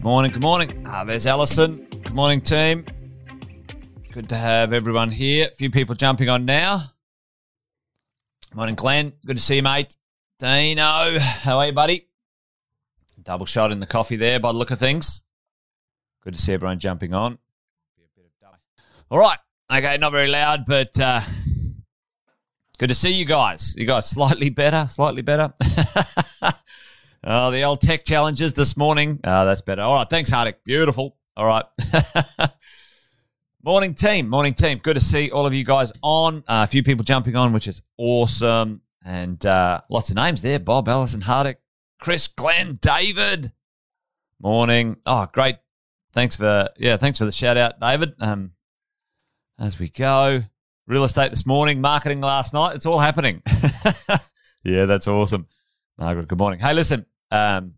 Good morning. Good morning. Ah, there's Alison. Good morning, team. Good to have everyone here. A few people jumping on now. Morning, Glenn. Good to see you, mate. Dino, how are you, buddy? Double shot in the coffee there by the look of things. Good to see everyone jumping on. All right. Okay, not very loud, but uh, good to see you guys. You guys slightly better, slightly better. oh, the old tech challenges this morning. Oh, that's better. All right. Thanks, Hardik. Beautiful. All right. morning, team. Morning, team. Good to see all of you guys on. Uh, a few people jumping on, which is awesome. And uh, lots of names there Bob, Allison, Hardik, Chris, Glenn, David. Morning. Oh, great. Thanks for, yeah, thanks for the shout out, David. Um, as we go, real estate this morning, marketing last night. It's all happening. yeah, that's awesome. Margaret, good morning. Hey, listen, um,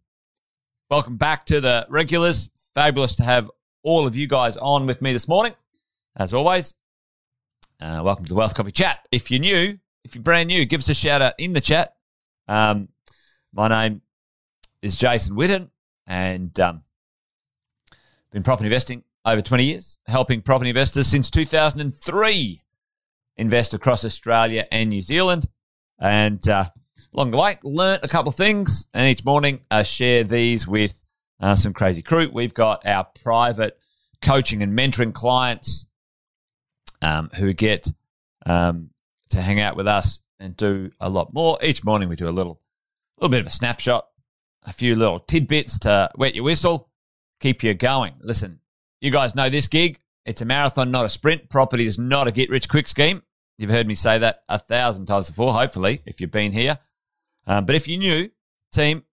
welcome back to the regulars. Fabulous to have all of you guys on with me this morning, as always. Uh, welcome to the Wealth Coffee Chat. If you're new, if you're brand new, give us a shout out in the chat. Um, my name is Jason Witten, and um, been property investing over 20 years, helping property investors since 2003 invest across Australia and New Zealand. And uh, along the way, learnt a couple of things, and each morning I share these with uh, some crazy crew. We've got our private coaching and mentoring clients um, who get um, to hang out with us and do a lot more. Each morning we do a little, little bit of a snapshot, a few little tidbits to wet your whistle, keep you going. Listen, you guys know this gig. It's a marathon, not a sprint. Property is not a get rich quick scheme. You've heard me say that a thousand times before, hopefully, if you've been here. Um, but if you're new, team,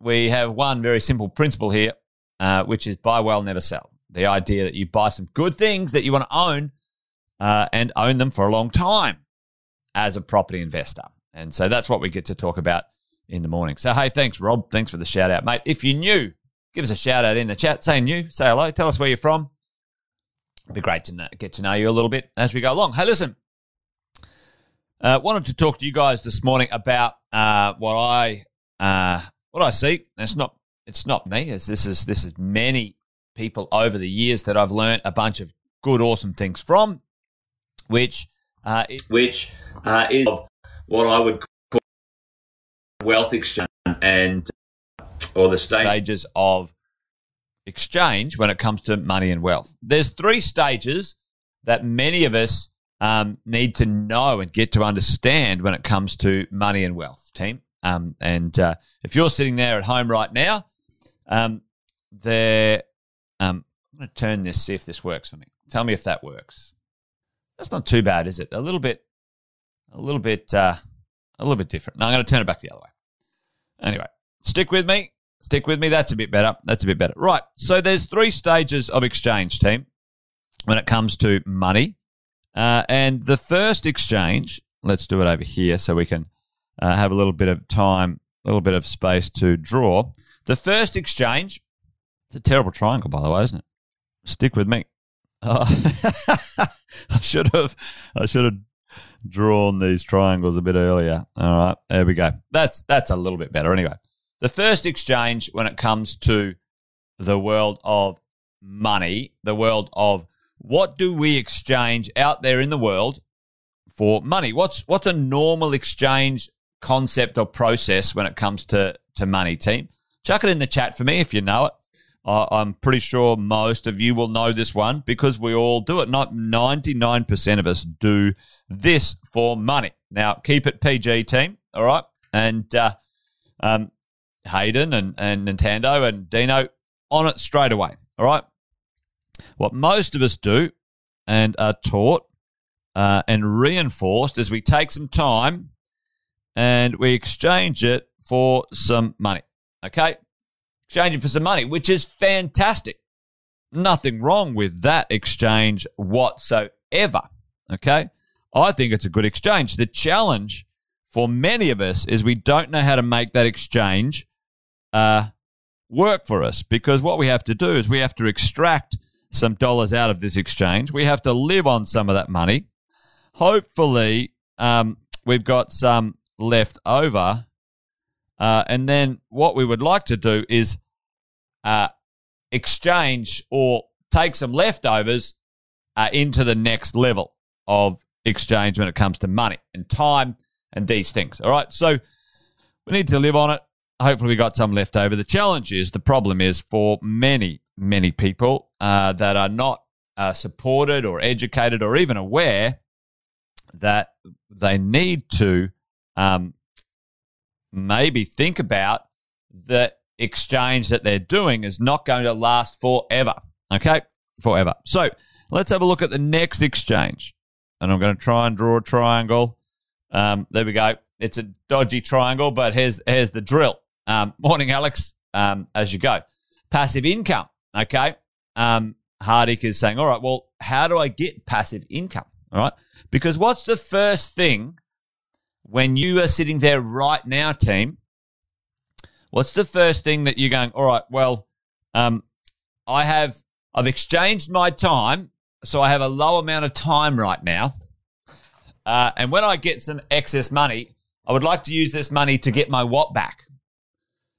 we have one very simple principle here, uh, which is buy well, never sell. The idea that you buy some good things that you want to own uh, and own them for a long time as a property investor. And so that's what we get to talk about in the morning. So, hey, thanks, Rob. Thanks for the shout out, mate. If you're new, give us a shout out in the chat. Say new, say hello, tell us where you're from. It'd be great to know, get to know you a little bit as we go along. Hey, listen, uh, wanted to talk to you guys this morning about uh, what I uh, what I see. It's not it's not me. It's, this is this is many people over the years that I've learned a bunch of good, awesome things from, which uh, is, which uh, is what I would call wealth exchange and or the stages of exchange when it comes to money and wealth. There's three stages that many of us um, need to know and get to understand when it comes to money and wealth, team. Um, and uh, if you're sitting there at home right now, um, there, um, I'm going to turn this, see if this works for me. Tell me if that works. That's not too bad, is it? A little bit, a little bit, uh, a little bit different. No, I'm going to turn it back the other way. Anyway, stick with me. Stick with me. That's a bit better. That's a bit better. Right. So there's three stages of exchange, team, when it comes to money. Uh, and the first exchange, let's do it over here so we can uh, have a little bit of time, a little bit of space to draw. The first exchange, it's a terrible triangle, by the way, isn't it? Stick with me. Oh, I should have, I should have drawn these triangles a bit earlier. All right, there we go. That's that's a little bit better. Anyway, the first exchange when it comes to the world of money, the world of what do we exchange out there in the world for money? What's what's a normal exchange concept or process when it comes to to money, team? Chuck it in the chat for me if you know it. I'm pretty sure most of you will know this one because we all do it. Not 99% of us do this for money. Now, keep it PG, team. All right. And uh, um, Hayden and, and Nintendo and Dino on it straight away. All right. What most of us do and are taught uh, and reinforced is we take some time and we exchange it for some money. Okay? Exchange it for some money, which is fantastic. Nothing wrong with that exchange whatsoever. Okay? I think it's a good exchange. The challenge for many of us is we don't know how to make that exchange uh, work for us because what we have to do is we have to extract some dollars out of this exchange. We have to live on some of that money. Hopefully, um, we've got some left over. Uh, and then what we would like to do is uh, exchange or take some leftovers uh, into the next level of exchange when it comes to money and time and these things. All right. So we need to live on it. Hopefully, we got some left over. The challenge is the problem is for many, many people uh, that are not uh, supported or educated or even aware that they need to um, maybe think about the exchange that they're doing is not going to last forever. Okay, forever. So let's have a look at the next exchange. And I'm going to try and draw a triangle. Um, there we go. It's a dodgy triangle, but here's here's the drill. Um, morning, Alex. Um, as you go, passive income. Okay. Um, Hardik is saying, all right, well, how do I get passive income? All right. Because what's the first thing when you are sitting there right now, team? What's the first thing that you're going, all right, well, um, I have, I've exchanged my time. So I have a low amount of time right now. Uh, and when I get some excess money, I would like to use this money to get my what back.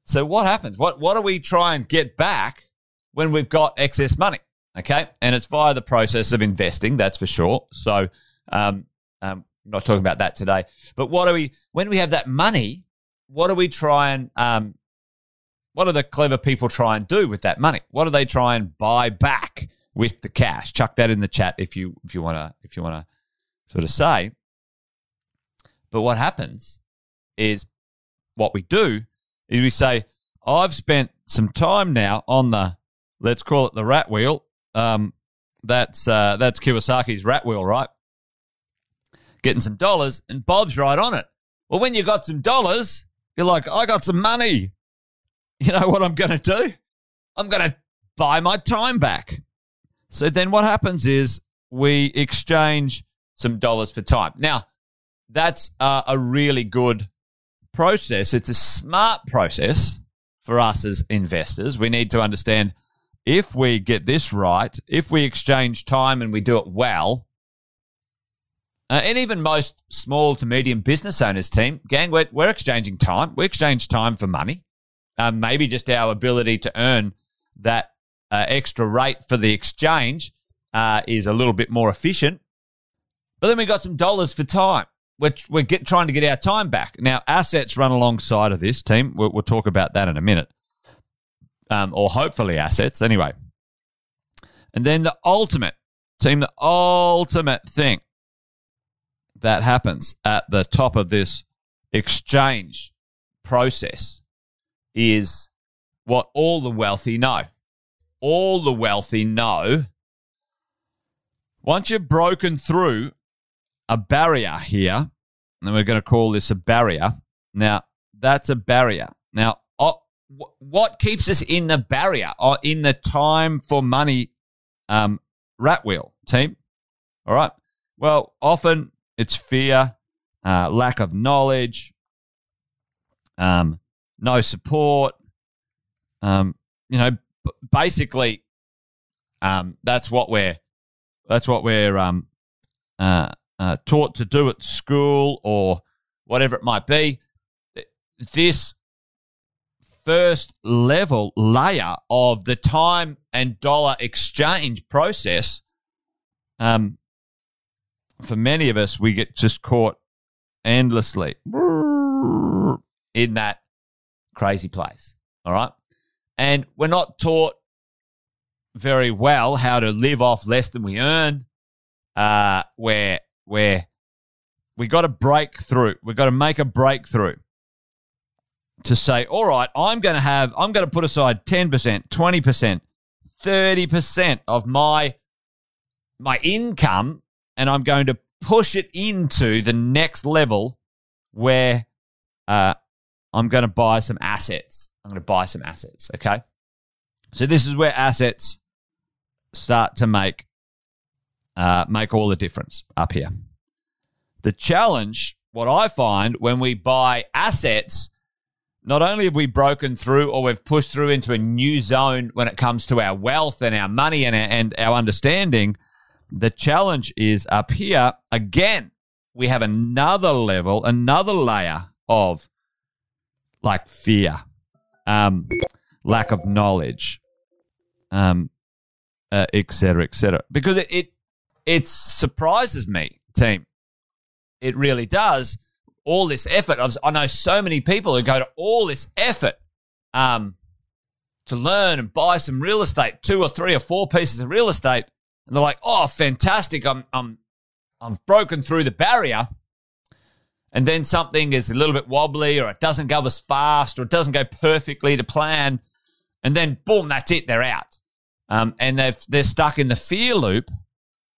So what happens? What what do we try and get back when we've got excess money? Okay, and it's via the process of investing. That's for sure. So um, um, not talking about that today. But what do we when we have that money? What do we try and um, what do the clever people try and do with that money? What do they try and buy back with the cash? Chuck that in the chat if you if you want to if you want to sort of say. But what happens is what we do is we say, I've spent some time now on the, let's call it the rat wheel. Um, that's uh, that's Kiyosaki's rat wheel, right? Getting some dollars, and Bob's right on it. Well, when you got some dollars, you're like, I got some money. You know what I'm going to do? I'm going to buy my time back. So then what happens is we exchange some dollars for time. Now, that's uh, a really good process. It's a smart process for us as investors. We need to understand if we get this right, if we exchange time and we do it well, uh, and even most small to medium business owners, team, gang, we're, we're exchanging time. We exchange time for money. Um, maybe just our ability to earn that uh, extra rate for the exchange uh, is a little bit more efficient. But then we got some dollars for time we're, we're get, trying to get our time back. Now, assets run alongside of this team. We'll, we'll talk about that in a minute, um, or hopefully assets anyway. And then the ultimate team, the ultimate thing that happens at the top of this exchange process is what all the wealthy know. All the wealthy know once you've broken through a barrier here, and we're going to call this a barrier. Now, that's a barrier. Now, what keeps us in the barrier or in the time for money um, rat wheel team? All right. Well, often it's fear, uh, lack of knowledge, um, no support. Um, you know, basically, um, that's what we're that's what we're um, uh, uh, taught to do at school or whatever it might be. This first level layer of the time and dollar exchange process, um, for many of us, we get just caught endlessly in that crazy place. All right. And we're not taught very well how to live off less than we earn. Uh, where where we got to break through. We've got to make a breakthrough to say, all right, I'm going to have, I'm going to put aside 10%, 20%, 30% of my my income and I'm going to push it into the next level where uh, I'm going to buy some assets. I'm going to buy some assets. Okay. So this is where assets start to make uh, make all the difference up here. The challenge, what I find when we buy assets, not only have we broken through or we've pushed through into a new zone when it comes to our wealth and our money and our, and our understanding, the challenge is up here again. We have another level, another layer of like fear, um, lack of knowledge, um, uh, et cetera, et cetera. Because it, it it surprises me, team. It really does. All this effort. I've, I know so many people who go to all this effort um, to learn and buy some real estate, two or three or four pieces of real estate, and they're like, "Oh, fantastic! I'm I'm I've broken through the barrier." And then something is a little bit wobbly, or it doesn't go as fast, or it doesn't go perfectly to plan, and then boom, that's it. They're out, um, and they've they're stuck in the fear loop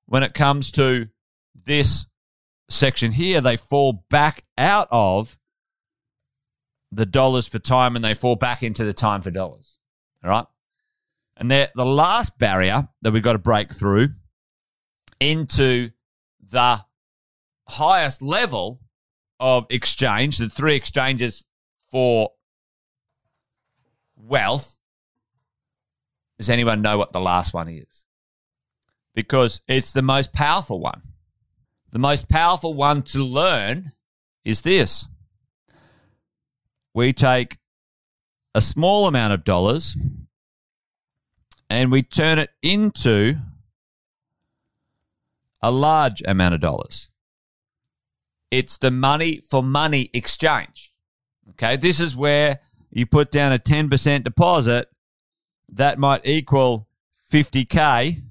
when it comes to this section here. They fall back out of the dollars for time, and they fall back into the time for dollars. All right. And the last barrier that we've got to break through into the highest level of exchange, the three exchanges for wealth. Does anyone know what the last one is? Because it's the most powerful one. The most powerful one to learn is this we take a small amount of dollars and we turn it into a large amount of dollars. It's the money for money exchange. Okay, this is where you put down a 10% deposit that might equal 50K,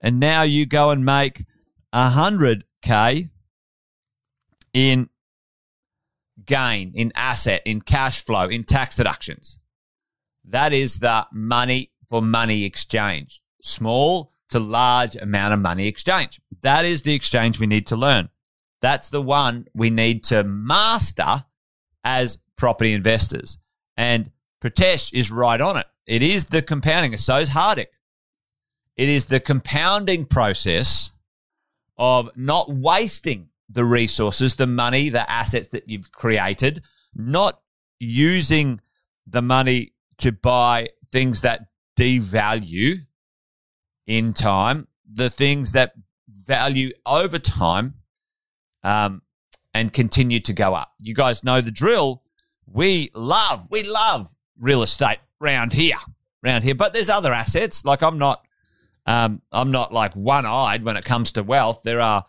and now you go and make 100K in gain, in asset, in cash flow, in tax deductions. That is the money for money exchange. Small to large amount of money exchange. That is the exchange we need to learn. That's the one we need to master as property investors. And Pratesh is right on it. It is the compounding, so is Hardik. It is the compounding process of not wasting the resources, the money, the assets that you've created, not using the money to buy things that devalue in time, the things that value over time um, and continue to go up. You guys know the drill. We love, we love real estate round here, round here. But there's other assets. Like I'm not, um, I'm not like one eyed when it comes to wealth. There are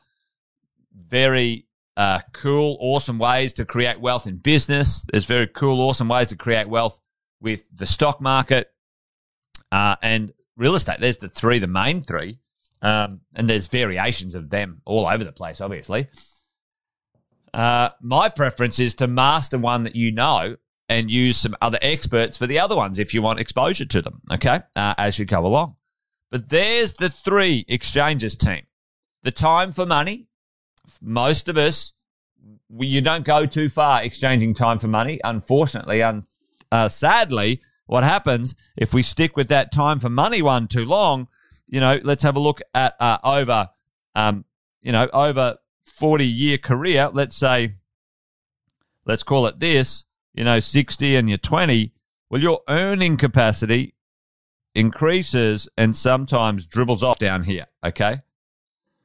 very uh, cool, awesome ways to create wealth in business. There's very cool, awesome ways to create wealth with the stock market uh, and real estate. There's the three, the main three. Um, and there's variations of them all over the place, obviously. Uh, my preference is to master one that you know and use some other experts for the other ones if you want exposure to them, okay, uh, as you go along. But there's the three exchanges team the time for money, most of us, we, you don't go too far exchanging time for money. Unfortunately, un, uh, sadly, what happens if we stick with that time for money one too long? You know, let's have a look at uh, over, um, you know, over forty year career. Let's say, let's call it this. You know, sixty and you're twenty. Well, your earning capacity increases and sometimes dribbles off down here. Okay.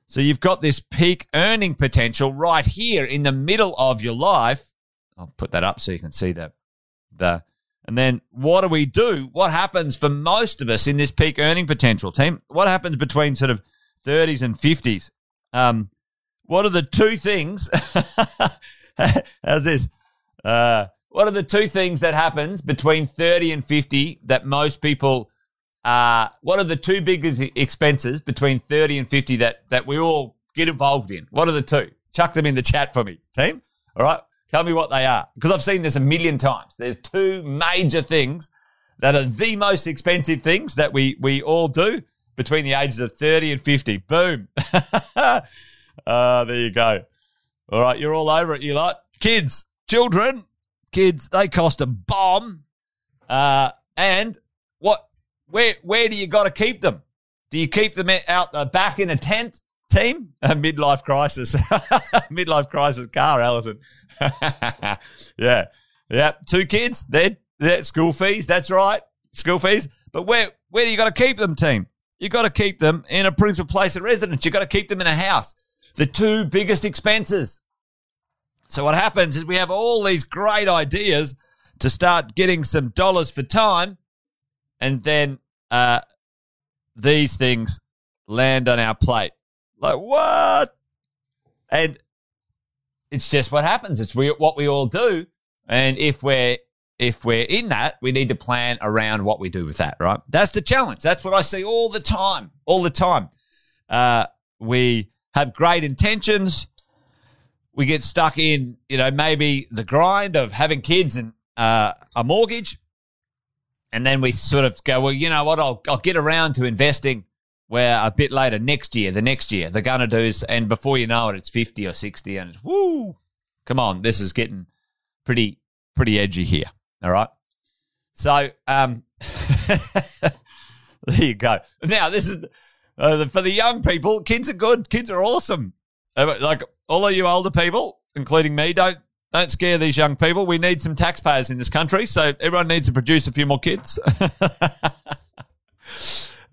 So you've got this peak earning potential right here in the middle of your life. I'll put that up so you can see the the and then what do we do? What happens for most of us in this peak earning potential team? What happens between sort of 30s and 50s? Um, what are the two things? how's this? Uh, what are the two things that happens between 30 and 50 that most people uh, what are the two biggest expenses between 30 and 50 that, that we all get involved in? What are the two? Chuck them in the chat for me, team. All right. Tell me what they are. Because I've seen this a million times. There's two major things that are the most expensive things that we, we all do between the ages of 30 and 50. Boom. uh, there you go. All right. You're all over it, you lot. Kids, children, kids, they cost a bomb. Uh, and what where where do you got to keep them? Do you keep them out the uh, back in a tent, team? A midlife crisis, midlife crisis car, Allison. yeah, yeah. Two kids, they're school fees. That's right, school fees. But where where do you got to keep them, team? You got to keep them in a principal place of residence. You got to keep them in a house. The two biggest expenses. So what happens is we have all these great ideas to start getting some dollars for time, and then uh, these things land on our plate. Like, what? And it's just what happens. It's we, what we all do. And if we're if we're in that, we need to plan around what we do with that, right? That's the challenge. That's what I see all the time, all the time. Uh, we have great intentions. We get stuck in, you know, maybe the grind of having kids and uh, a mortgage. And then we sort of go, well, you know what? I'll, I'll get around to investing where a bit later next year, the next year, they're going to do, and before you know it, it's 50 or 60 and it's, woo, come on, this is getting pretty, pretty edgy here. All right. So um, there you go. Now this is uh, for the young people. Kids are good. Kids are awesome. Uh, like all of you older people, including me, don't don't scare these young people. We need some taxpayers in this country, so everyone needs to produce a few more kids.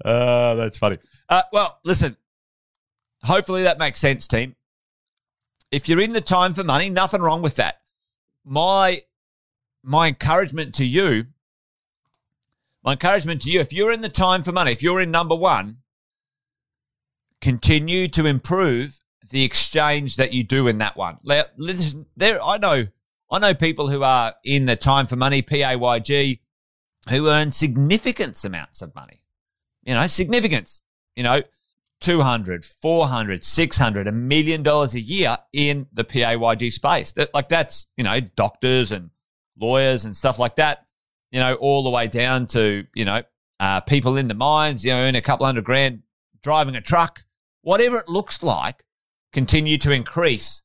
uh, that's funny. Uh, well, listen. Hopefully that makes sense, team. If you're in the time for money, nothing wrong with that. My my encouragement to you, my encouragement to you, if you're in the time for money, if you're in number one, continue to improve the exchange that you do in that one. Listen, there, I know, I know people who are in the time for money, PAYG, who earn significant amounts of money. You know, significance. You know, 200, 400, 600, a million dollars a year in the PAYG space. That, like that's, you know, doctors and lawyers and stuff like that, you know, all the way down to, you know, uh, people in the mines, you know, earn a couple hundred grand driving a truck, whatever it looks like, continue to increase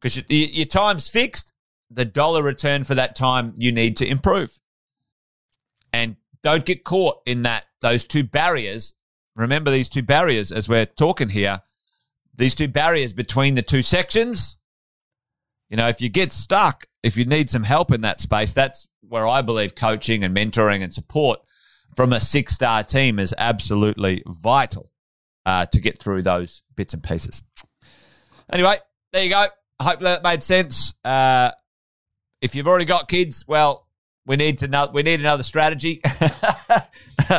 because your, time's fixed. The dollar return for that time you need to improve. And don't get caught in that, those two barriers. Remember these two barriers as we're talking here. These two barriers between the two sections. You know, if you get stuck if you need some help in that space, that's where I believe coaching and mentoring and support from a six star team is absolutely vital uh, to get through those bits and pieces. Anyway, there you go. I hope that made sense. Uh, if you've already got kids, well, we need to know we need another strategy.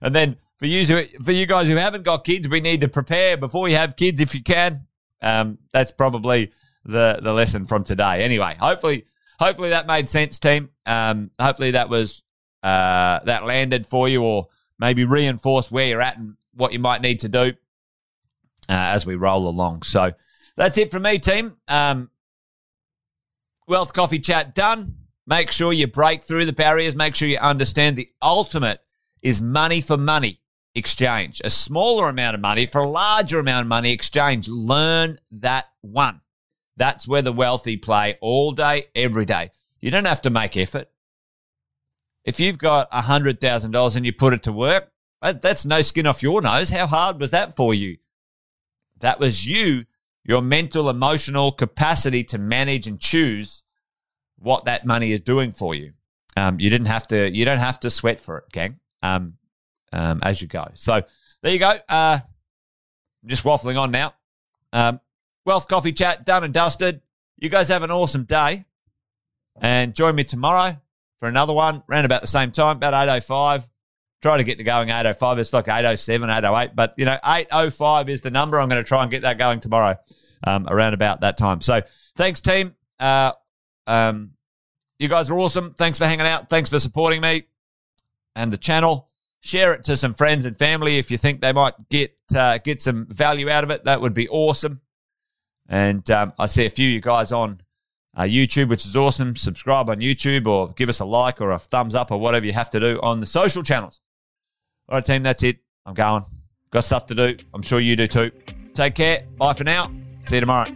and then for you for you guys who haven't got kids, we need to prepare before you have kids if you can. Um, that's probably the the lesson from today. Anyway, hopefully hopefully that made sense, team. Um, hopefully that was uh, that landed for you, or maybe reinforced where you're at and what you might need to do uh, as we roll along. So that's it from me, team. Um, Wealth Coffee Chat done. Make sure you break through the barriers. Make sure you understand the ultimate is money for money exchange. A smaller amount of money for a larger amount of money exchange. Learn that one. That's where the wealthy play all day, every day. You don't have to make effort. If you've got $100,000 and you put it to work, that's no skin off your nose. How hard was that for you? That was you, your mental, emotional capacity to manage and choose what that money is doing for you. Um, you didn't have to. You don't have to sweat for it, gang. Um, um, as you go. So there you go. Uh, I'm just waffling on now. Um, Wealth Coffee Chat done and dusted. You guys have an awesome day. And join me tomorrow for another one around about the same time, about 8.05. Try to get to going 8.05. It's like 8.07, 8.08. But, you know, 8.05 is the number. I'm going to try and get that going tomorrow um, around about that time. So thanks, team. Uh, um, you guys are awesome. Thanks for hanging out. Thanks for supporting me and the channel. Share it to some friends and family if you think they might get uh, get some value out of it. That would be awesome. And um, I see a few of you guys on uh, YouTube, which is awesome. Subscribe on YouTube or give us a like or a thumbs up or whatever you have to do on the social channels. All right, team, that's it. I'm going. Got stuff to do. I'm sure you do too. Take care. Bye for now. See you tomorrow.